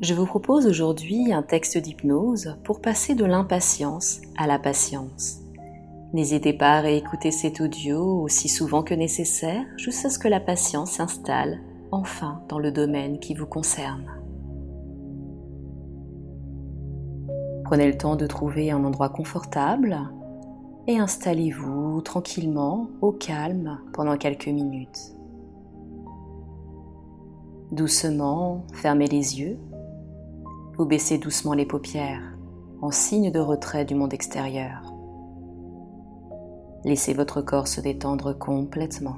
Je vous propose aujourd'hui un texte d'hypnose pour passer de l'impatience à la patience. N'hésitez pas à réécouter cet audio aussi souvent que nécessaire jusqu'à ce que la patience s'installe enfin dans le domaine qui vous concerne. Prenez le temps de trouver un endroit confortable et installez-vous tranquillement au calme pendant quelques minutes. Doucement, fermez les yeux vous baissez doucement les paupières en signe de retrait du monde extérieur. Laissez votre corps se détendre complètement.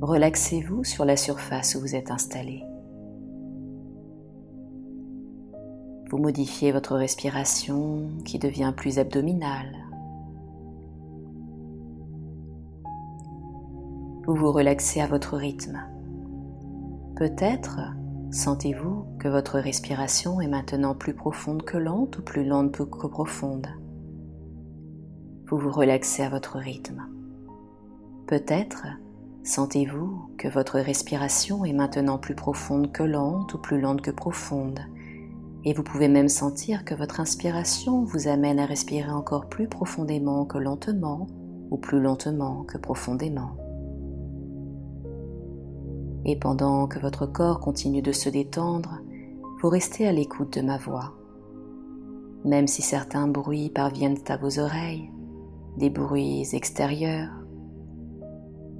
Relaxez-vous sur la surface où vous êtes installé. Vous modifiez votre respiration qui devient plus abdominale. Vous vous relaxez à votre rythme. Peut-être Sentez-vous que votre respiration est maintenant plus profonde que lente ou plus lente que profonde. Vous vous relaxez à votre rythme. Peut-être sentez-vous que votre respiration est maintenant plus profonde que lente ou plus lente que profonde. Et vous pouvez même sentir que votre inspiration vous amène à respirer encore plus profondément que lentement ou plus lentement que profondément. Et pendant que votre corps continue de se détendre, vous restez à l'écoute de ma voix. Même si certains bruits parviennent à vos oreilles, des bruits extérieurs,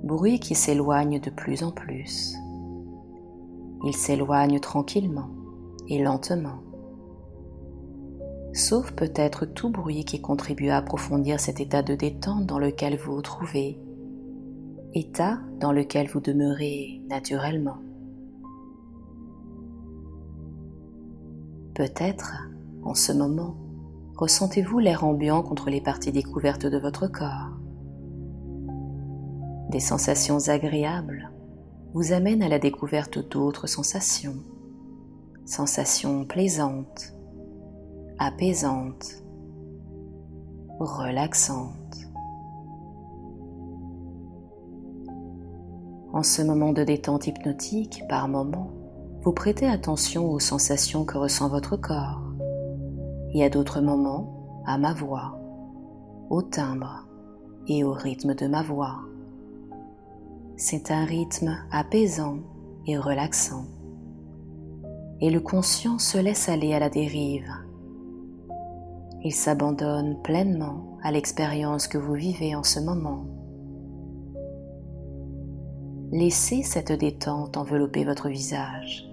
bruits qui s'éloignent de plus en plus. Ils s'éloignent tranquillement et lentement. Sauf peut-être tout bruit qui contribue à approfondir cet état de détente dans lequel vous vous trouvez état dans lequel vous demeurez naturellement. Peut-être, en ce moment, ressentez-vous l'air ambiant contre les parties découvertes de votre corps. Des sensations agréables vous amènent à la découverte d'autres sensations, sensations plaisantes, apaisantes, relaxantes. En ce moment de détente hypnotique, par moment, vous prêtez attention aux sensations que ressent votre corps et à d'autres moments à ma voix, au timbre et au rythme de ma voix. C'est un rythme apaisant et relaxant. Et le conscient se laisse aller à la dérive. Il s'abandonne pleinement à l'expérience que vous vivez en ce moment. Laissez cette détente envelopper votre visage.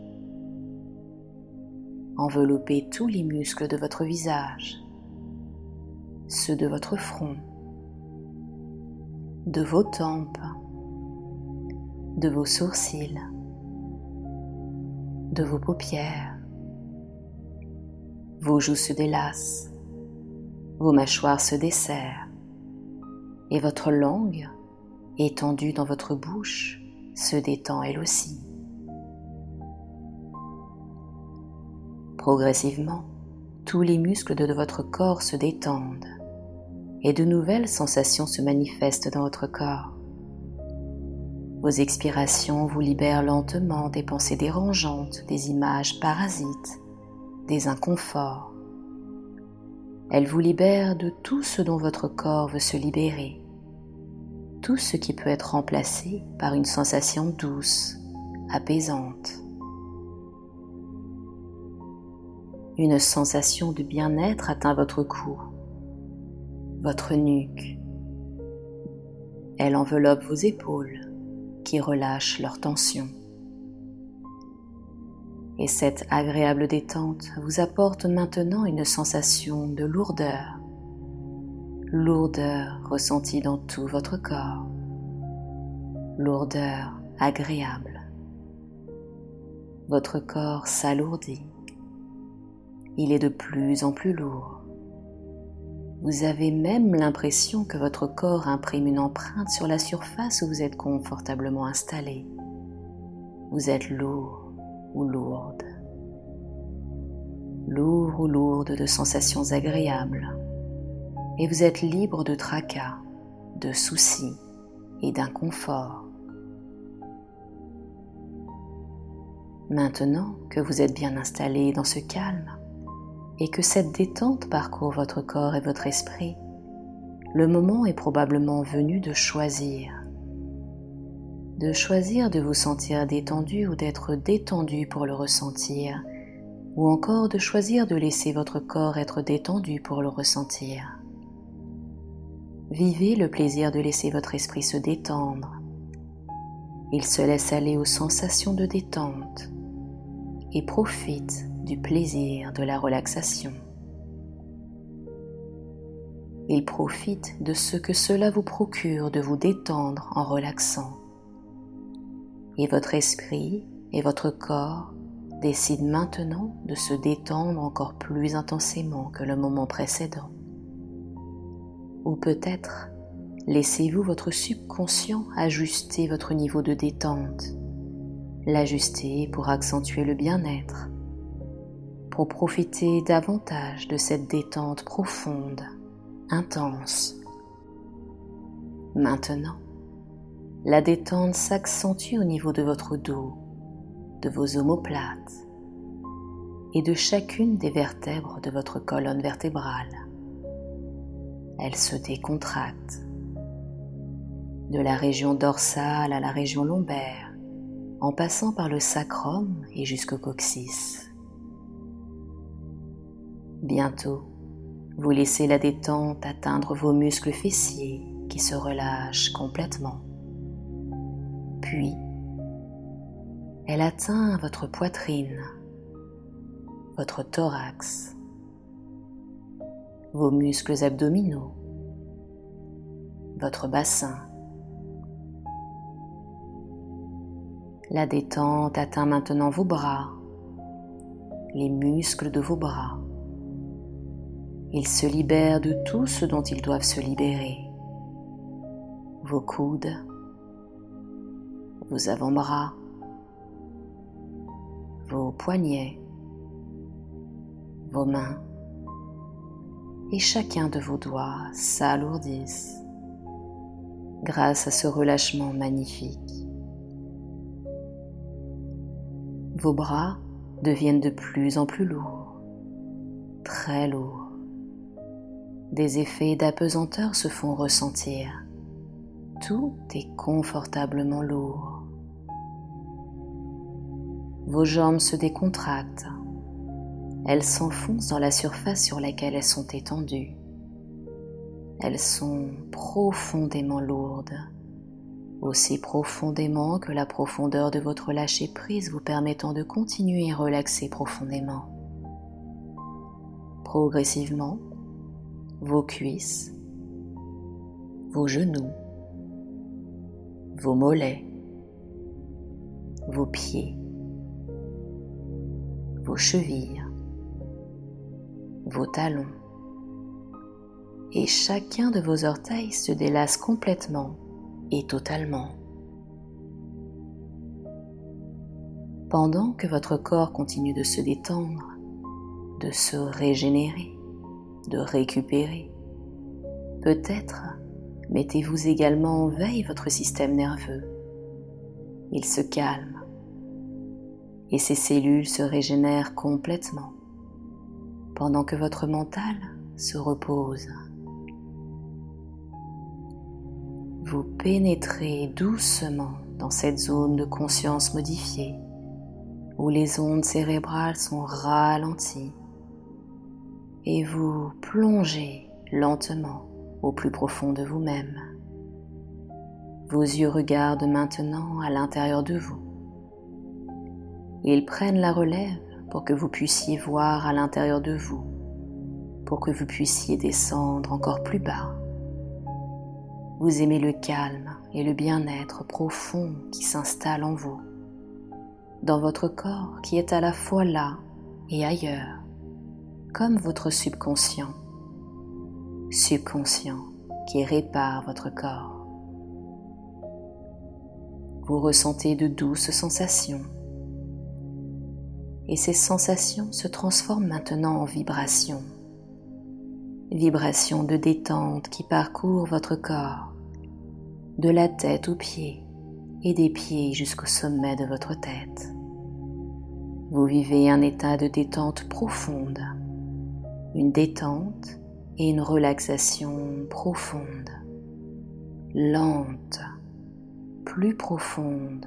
Enveloppez tous les muscles de votre visage, ceux de votre front, de vos tempes, de vos sourcils, de vos paupières. Vos joues se délassent, vos mâchoires se desserrent et votre langue, étendue dans votre bouche, se détend elle aussi. Progressivement, tous les muscles de votre corps se détendent et de nouvelles sensations se manifestent dans votre corps. Vos expirations vous libèrent lentement des pensées dérangeantes, des images parasites, des inconforts. Elles vous libèrent de tout ce dont votre corps veut se libérer tout ce qui peut être remplacé par une sensation douce, apaisante. Une sensation de bien-être atteint votre cou, votre nuque. Elle enveloppe vos épaules qui relâchent leur tension. Et cette agréable détente vous apporte maintenant une sensation de lourdeur lourdeur ressentie dans tout votre corps, lourdeur agréable. Votre corps s'alourdit, il est de plus en plus lourd. Vous avez même l'impression que votre corps imprime une empreinte sur la surface où vous êtes confortablement installé. Vous êtes lourd ou lourde. Lourd ou lourde de sensations agréables et vous êtes libre de tracas, de soucis et d'inconfort. Maintenant que vous êtes bien installé dans ce calme et que cette détente parcourt votre corps et votre esprit, le moment est probablement venu de choisir. De choisir de vous sentir détendu ou d'être détendu pour le ressentir, ou encore de choisir de laisser votre corps être détendu pour le ressentir. Vivez le plaisir de laisser votre esprit se détendre. Il se laisse aller aux sensations de détente et profite du plaisir de la relaxation. Il profite de ce que cela vous procure de vous détendre en relaxant. Et votre esprit et votre corps décident maintenant de se détendre encore plus intensément que le moment précédent. Ou peut-être laissez-vous votre subconscient ajuster votre niveau de détente, l'ajuster pour accentuer le bien-être, pour profiter davantage de cette détente profonde, intense. Maintenant, la détente s'accentue au niveau de votre dos, de vos omoplates et de chacune des vertèbres de votre colonne vertébrale elle se décontracte. De la région dorsale à la région lombaire, en passant par le sacrum et jusqu'au coccyx. Bientôt, vous laissez la détente atteindre vos muscles fessiers qui se relâchent complètement. Puis, elle atteint votre poitrine, votre thorax, vos muscles abdominaux, votre bassin. La détente atteint maintenant vos bras, les muscles de vos bras. Ils se libèrent de tout ce dont ils doivent se libérer. Vos coudes, vos avant-bras, vos poignets, vos mains et chacun de vos doigts s'alourdissent grâce à ce relâchement magnifique. Vos bras deviennent de plus en plus lourds, très lourds. Des effets d'apesanteur se font ressentir. Tout est confortablement lourd. Vos jambes se décontractent elles s'enfoncent dans la surface sur laquelle elles sont étendues. Elles sont profondément lourdes, aussi profondément que la profondeur de votre lâcher-prise vous permettant de continuer à relaxer profondément. Progressivement, vos cuisses, vos genoux, vos mollets, vos pieds, vos chevilles, vos talons et chacun de vos orteils se délasse complètement et totalement. Pendant que votre corps continue de se détendre, de se régénérer, de récupérer, peut-être mettez-vous également en veille votre système nerveux. Il se calme et ses cellules se régénèrent complètement pendant que votre mental se repose. Vous pénétrez doucement dans cette zone de conscience modifiée où les ondes cérébrales sont ralenties et vous plongez lentement au plus profond de vous-même. Vos yeux regardent maintenant à l'intérieur de vous. Ils prennent la relève pour que vous puissiez voir à l'intérieur de vous, pour que vous puissiez descendre encore plus bas. Vous aimez le calme et le bien-être profond qui s'installe en vous, dans votre corps qui est à la fois là et ailleurs, comme votre subconscient, subconscient qui répare votre corps. Vous ressentez de douces sensations et ces sensations se transforment maintenant en vibrations. Vibrations de détente qui parcourent votre corps, de la tête aux pieds et des pieds jusqu'au sommet de votre tête. vous vivez un état de détente profonde, une détente et une relaxation profonde, lente, plus profonde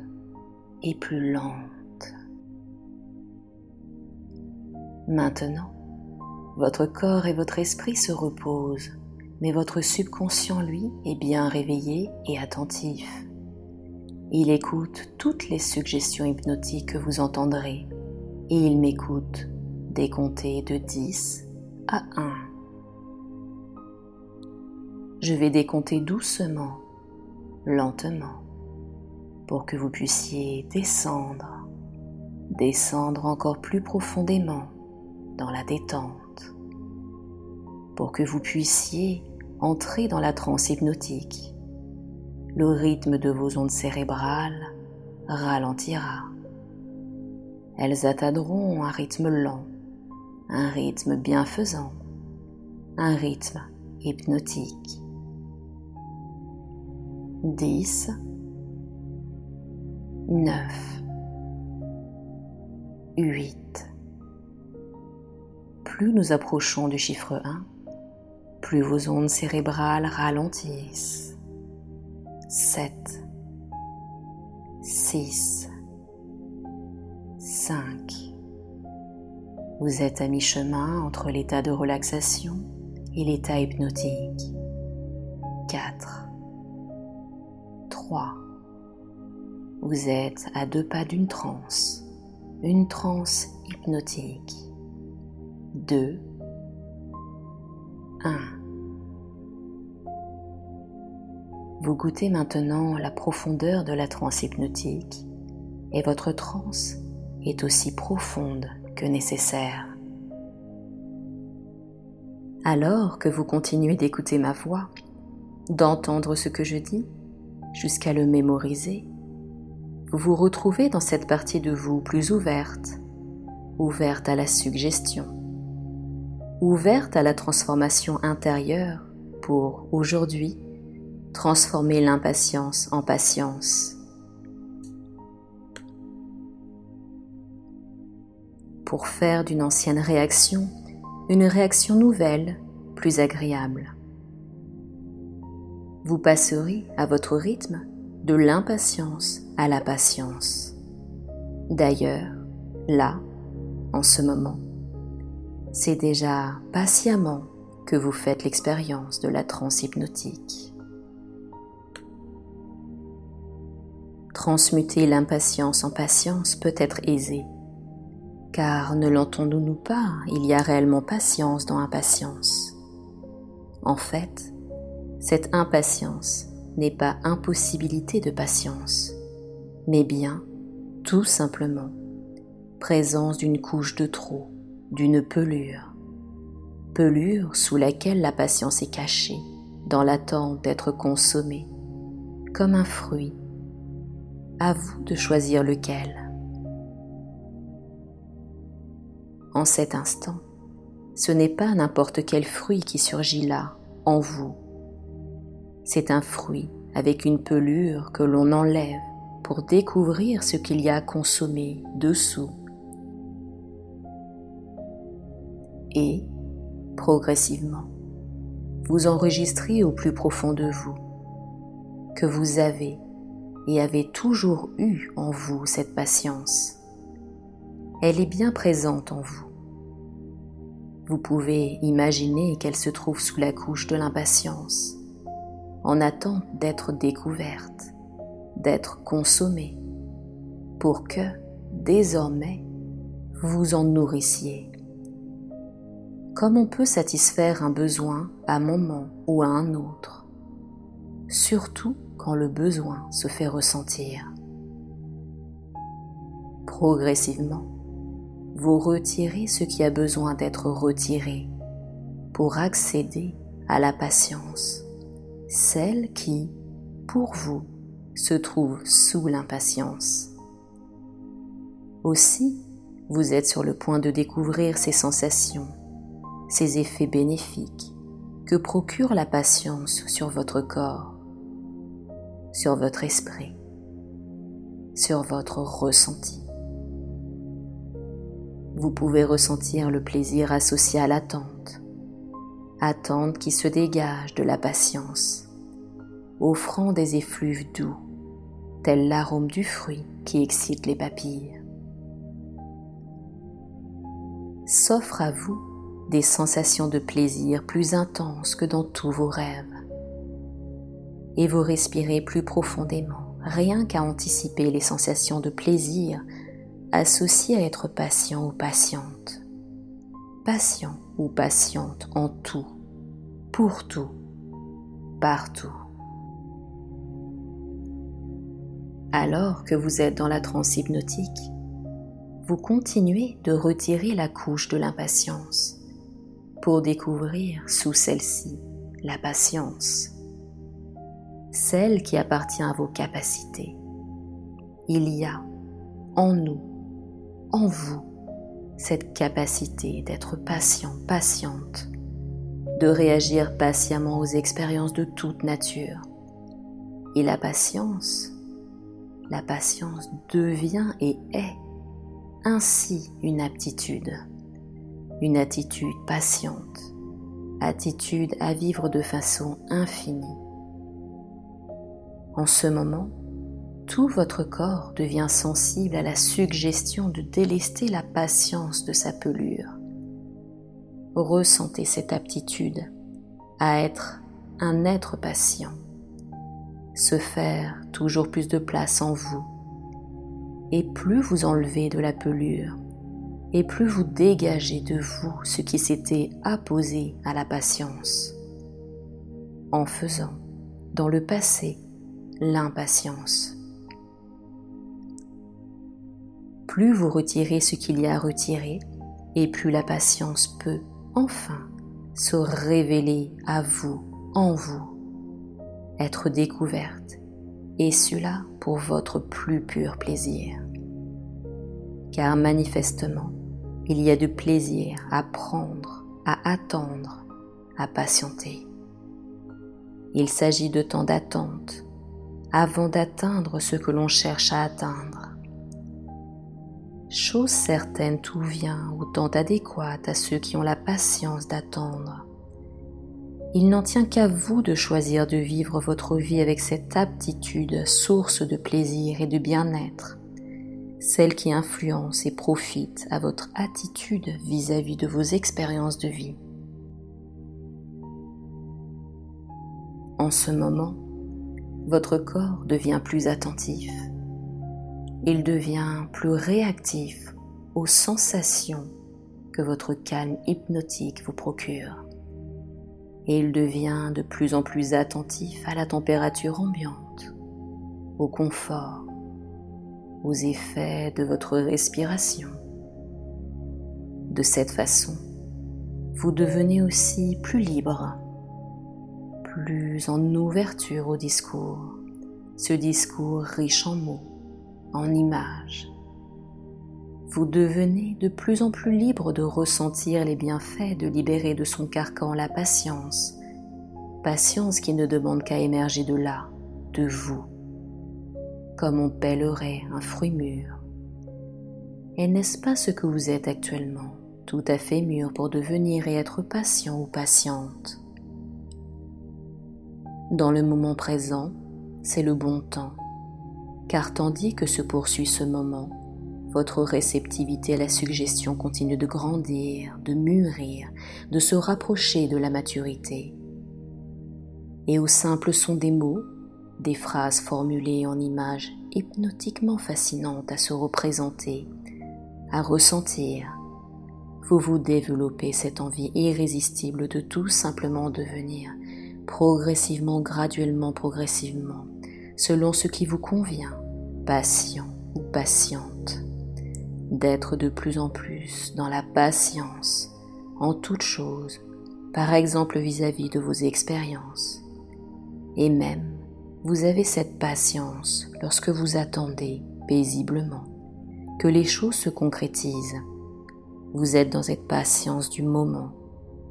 et plus lente. Maintenant, votre corps et votre esprit se reposent, mais votre subconscient, lui, est bien réveillé et attentif. Il écoute toutes les suggestions hypnotiques que vous entendrez et il m'écoute décompter de 10 à 1. Je vais décompter doucement, lentement, pour que vous puissiez descendre, descendre encore plus profondément dans la détente, pour que vous puissiez entrer dans la transe hypnotique le rythme de vos ondes cérébrales ralentira. Elles atteindront un rythme lent, un rythme bienfaisant, un rythme hypnotique. 10, 9, 8. Plus nous approchons du chiffre 1, plus vos ondes cérébrales ralentissent. 7, 6, 5. Vous êtes à mi-chemin entre l'état de relaxation et l'état hypnotique. 4, 3. Vous êtes à deux pas d'une transe, une transe hypnotique. 2, 1. Vous goûtez maintenant la profondeur de la transe hypnotique et votre transe est aussi profonde que nécessaire. Alors que vous continuez d'écouter ma voix, d'entendre ce que je dis, jusqu'à le mémoriser, vous vous retrouvez dans cette partie de vous plus ouverte, ouverte à la suggestion, ouverte à la transformation intérieure pour aujourd'hui transformer l'impatience en patience. Pour faire d'une ancienne réaction une réaction nouvelle, plus agréable. Vous passerez à votre rythme de l'impatience à la patience. D'ailleurs, là, en ce moment, c'est déjà patiemment que vous faites l'expérience de la transe hypnotique. Transmuter l'impatience en patience peut être aisé, car ne l'entendons-nous pas, il y a réellement patience dans impatience. En fait, cette impatience n'est pas impossibilité de patience, mais bien, tout simplement, présence d'une couche de trop, d'une pelure, pelure sous laquelle la patience est cachée, dans l'attente d'être consommée, comme un fruit à vous de choisir lequel. En cet instant, ce n'est pas n'importe quel fruit qui surgit là, en vous. C'est un fruit avec une pelure que l'on enlève pour découvrir ce qu'il y a à consommer dessous. Et, progressivement, vous enregistrez au plus profond de vous que vous avez et avez toujours eu en vous cette patience. Elle est bien présente en vous. Vous pouvez imaginer qu'elle se trouve sous la couche de l'impatience, en attente d'être découverte, d'être consommée, pour que, désormais, vous en nourrissiez. Comme on peut satisfaire un besoin à un moment ou à un autre, surtout quand le besoin se fait ressentir. Progressivement, vous retirez ce qui a besoin d'être retiré pour accéder à la patience, celle qui, pour vous, se trouve sous l'impatience. Aussi, vous êtes sur le point de découvrir ces sensations, ces effets bénéfiques que procure la patience sur votre corps sur votre esprit, sur votre ressenti. Vous pouvez ressentir le plaisir associé à l'attente, attente qui se dégage de la patience, offrant des effluves doux, tel l'arôme du fruit qui excite les papilles. S'offre à vous des sensations de plaisir plus intenses que dans tous vos rêves. Et vous respirez plus profondément, rien qu'à anticiper les sensations de plaisir associées à être patient ou patiente. Patient ou patiente en tout, pour tout, partout. Alors que vous êtes dans la transe hypnotique, vous continuez de retirer la couche de l'impatience pour découvrir sous celle-ci la patience, celle qui appartient à vos capacités. Il y a en nous, en vous, cette capacité d'être patient, patiente, de réagir patiemment aux expériences de toute nature. Et la patience, la patience devient et est ainsi une aptitude une attitude patiente, attitude à vivre de façon infinie. En ce moment, tout votre corps devient sensible à la suggestion de délester la patience de sa pelure. Ressentez cette aptitude à être un être patient, se faire toujours plus de place en vous, et plus vous enlevez de la pelure, et plus vous dégagez de vous ce qui s'était apposé à la patience, en faisant dans le passé l'impatience. Plus vous retirez ce qu'il y a à retirer, et plus la patience peut enfin se révéler à vous, en vous, être découverte, et cela pour votre plus pur plaisir. Car manifestement, il y a du plaisir à prendre, à attendre, à patienter. Il s'agit de temps d'attente avant d'atteindre ce que l'on cherche à atteindre. Chose certaine, tout vient au temps adéquat à ceux qui ont la patience d'attendre. Il n'en tient qu'à vous de choisir de vivre votre vie avec cette aptitude, source de plaisir et de bien-être, celle qui influence et profite à votre attitude vis-à-vis de vos expériences de vie. En ce moment, votre corps devient plus attentif. Il devient plus réactif aux sensations que votre calme hypnotique vous procure. Et il devient de plus en plus attentif à la température ambiante, au confort, aux effets de votre respiration. De cette façon, vous devenez aussi plus libre, plus en ouverture au discours, ce discours riche en mots, en images. Vous devenez de plus en plus libre de ressentir les bienfaits de libérer de son carcan la patience, patience qui ne demande qu'à émerger de là, de vous, comme on pèlerait un fruit mûr. Et n'est-ce pas ce que vous êtes actuellement, tout à fait mûr pour devenir et être patient ou patiente? Dans le moment présent, c'est le bon temps, car tandis que se poursuit ce moment, votre réceptivité à la suggestion continue de grandir, de mûrir, de se rapprocher de la maturité. Et au simple son des mots, des phrases formulées en images hypnotiquement fascinantes à se représenter, à ressentir, vous vous développez cette envie irrésistible de tout simplement devenir, progressivement, graduellement, progressivement, selon ce qui vous convient, patient ou patiente, d'être de plus en plus dans la patience en toute chose, par exemple vis-à-vis -vis de vos expériences, et même vous avez cette patience lorsque vous attendez paisiblement que les choses se concrétisent. Vous êtes dans cette patience du moment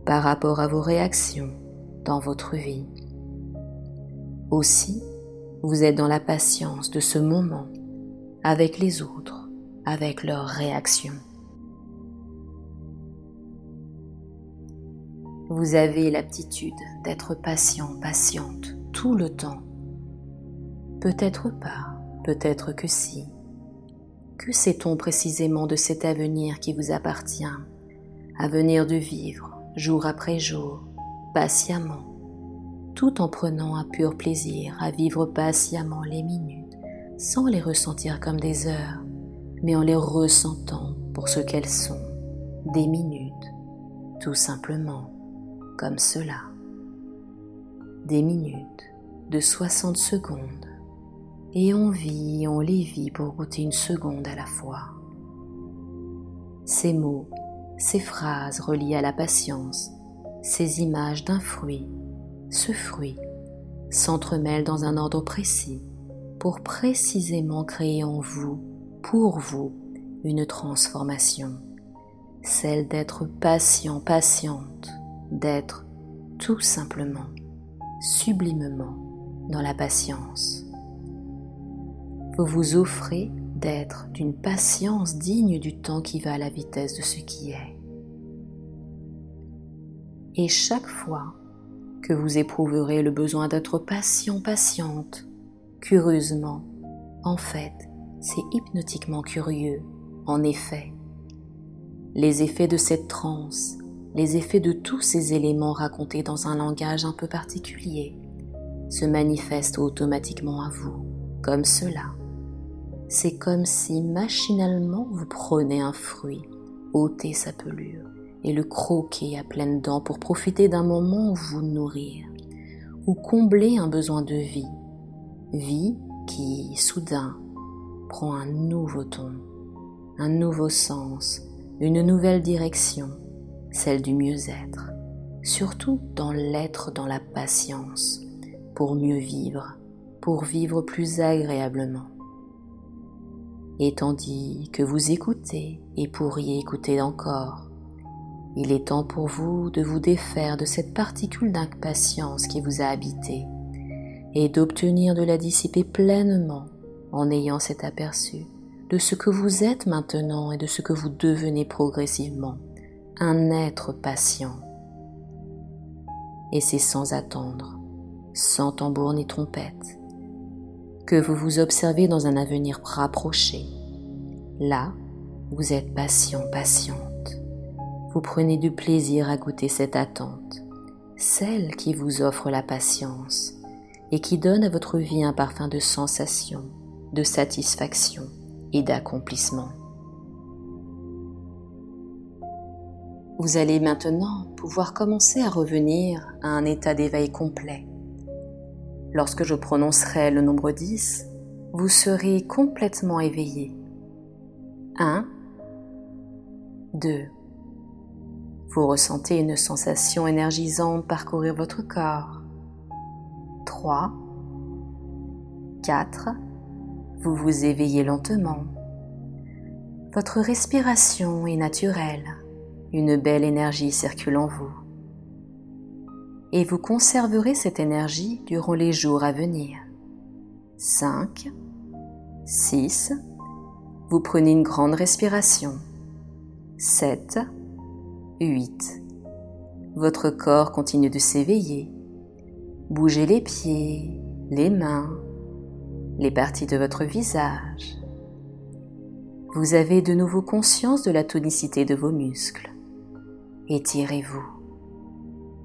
par rapport à vos réactions dans votre vie. Aussi, vous êtes dans la patience de ce moment avec les autres, avec leurs réactions. Vous avez l'aptitude d'être patient, patiente tout le temps. Peut-être pas, peut-être que si. Que sait-on précisément de cet avenir qui vous appartient Avenir de vivre, jour après jour, patiemment, tout en prenant un pur plaisir à vivre patiemment les minutes, sans les ressentir comme des heures, mais en les ressentant pour ce qu'elles sont, des minutes, tout simplement, comme cela. Des minutes de 60 secondes, et on vit on les vit pour goûter une seconde à la fois. Ces mots, ces phrases reliées à la patience, ces images d'un fruit, ce fruit s'entremêlent dans un ordre précis pour précisément créer en vous, pour vous, une transformation, celle d'être patient, patiente, d'être tout simplement, sublimement dans la patience. Vous vous offrez d'être d'une patience digne du temps qui va à la vitesse de ce qui est. Et chaque fois que vous éprouverez le besoin d'être patient, patiente, curieusement, en fait, c'est hypnotiquement curieux en effet, les effets de cette transe, les effets de tous ces éléments racontés dans un langage un peu particulier, se manifestent automatiquement à vous, comme cela. C'est comme si machinalement vous prenez un fruit, ôtez sa pelure et le croquez à pleines dents pour profiter d'un moment où vous nourrir, ou combler un besoin de vie, vie qui, soudain, prend un nouveau ton un nouveau sens, une nouvelle direction, celle du mieux-être, surtout dans l'être dans la patience, pour mieux vivre, pour vivre plus agréablement. Et tandis que vous écoutez et pourriez écouter encore, il est temps pour vous de vous défaire de cette particule d'impatience qui vous a habité et d'obtenir de la dissiper pleinement en ayant cet aperçu de ce que vous êtes maintenant et de ce que vous devenez progressivement, un être patient. Et c'est sans attendre, sans tambour ni trompette, que vous vous observez dans un avenir rapproché. Là, vous êtes patient, patiente. Vous prenez du plaisir à goûter cette attente, celle qui vous offre la patience et qui donne à votre vie un parfum de sensation, de satisfaction d'accomplissement. Vous allez maintenant pouvoir commencer à revenir à un état d'éveil complet. Lorsque je prononcerai le nombre 10, vous serez complètement éveillé. 1, 2. Vous ressentez une sensation énergisante parcourir votre corps. 3, 4, vous vous éveillez lentement. Votre respiration est naturelle. Une belle énergie circule en vous. Et vous conserverez cette énergie durant les jours à venir. 5, 6, vous prenez une grande respiration. 7, 8. Votre corps continue de s'éveiller. Bougez les pieds, les mains, les parties de votre visage. Vous avez de nouveau conscience de la tonicité de vos muscles. Étirez-vous.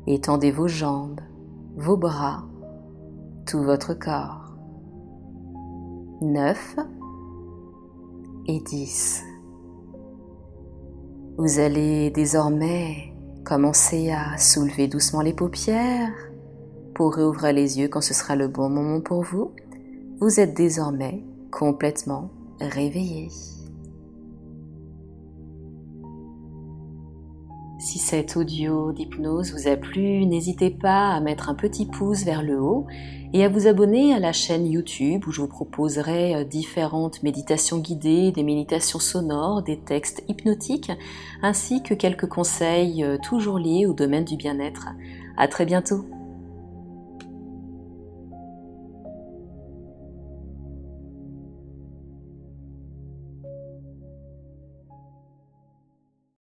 Étendez vos jambes, vos bras, tout votre corps. 9 et 10. Vous allez désormais commencer à soulever doucement les paupières pour réouvrir les yeux quand ce sera le bon moment pour vous vous êtes désormais complètement réveillé. Si cet audio d'hypnose vous a plu, n'hésitez pas à mettre un petit pouce vers le haut et à vous abonner à la chaîne YouTube où je vous proposerai euh, différentes méditations guidées, des méditations sonores, des textes hypnotiques, ainsi que quelques conseils euh, toujours liés au domaine du bien-être. À très bientôt!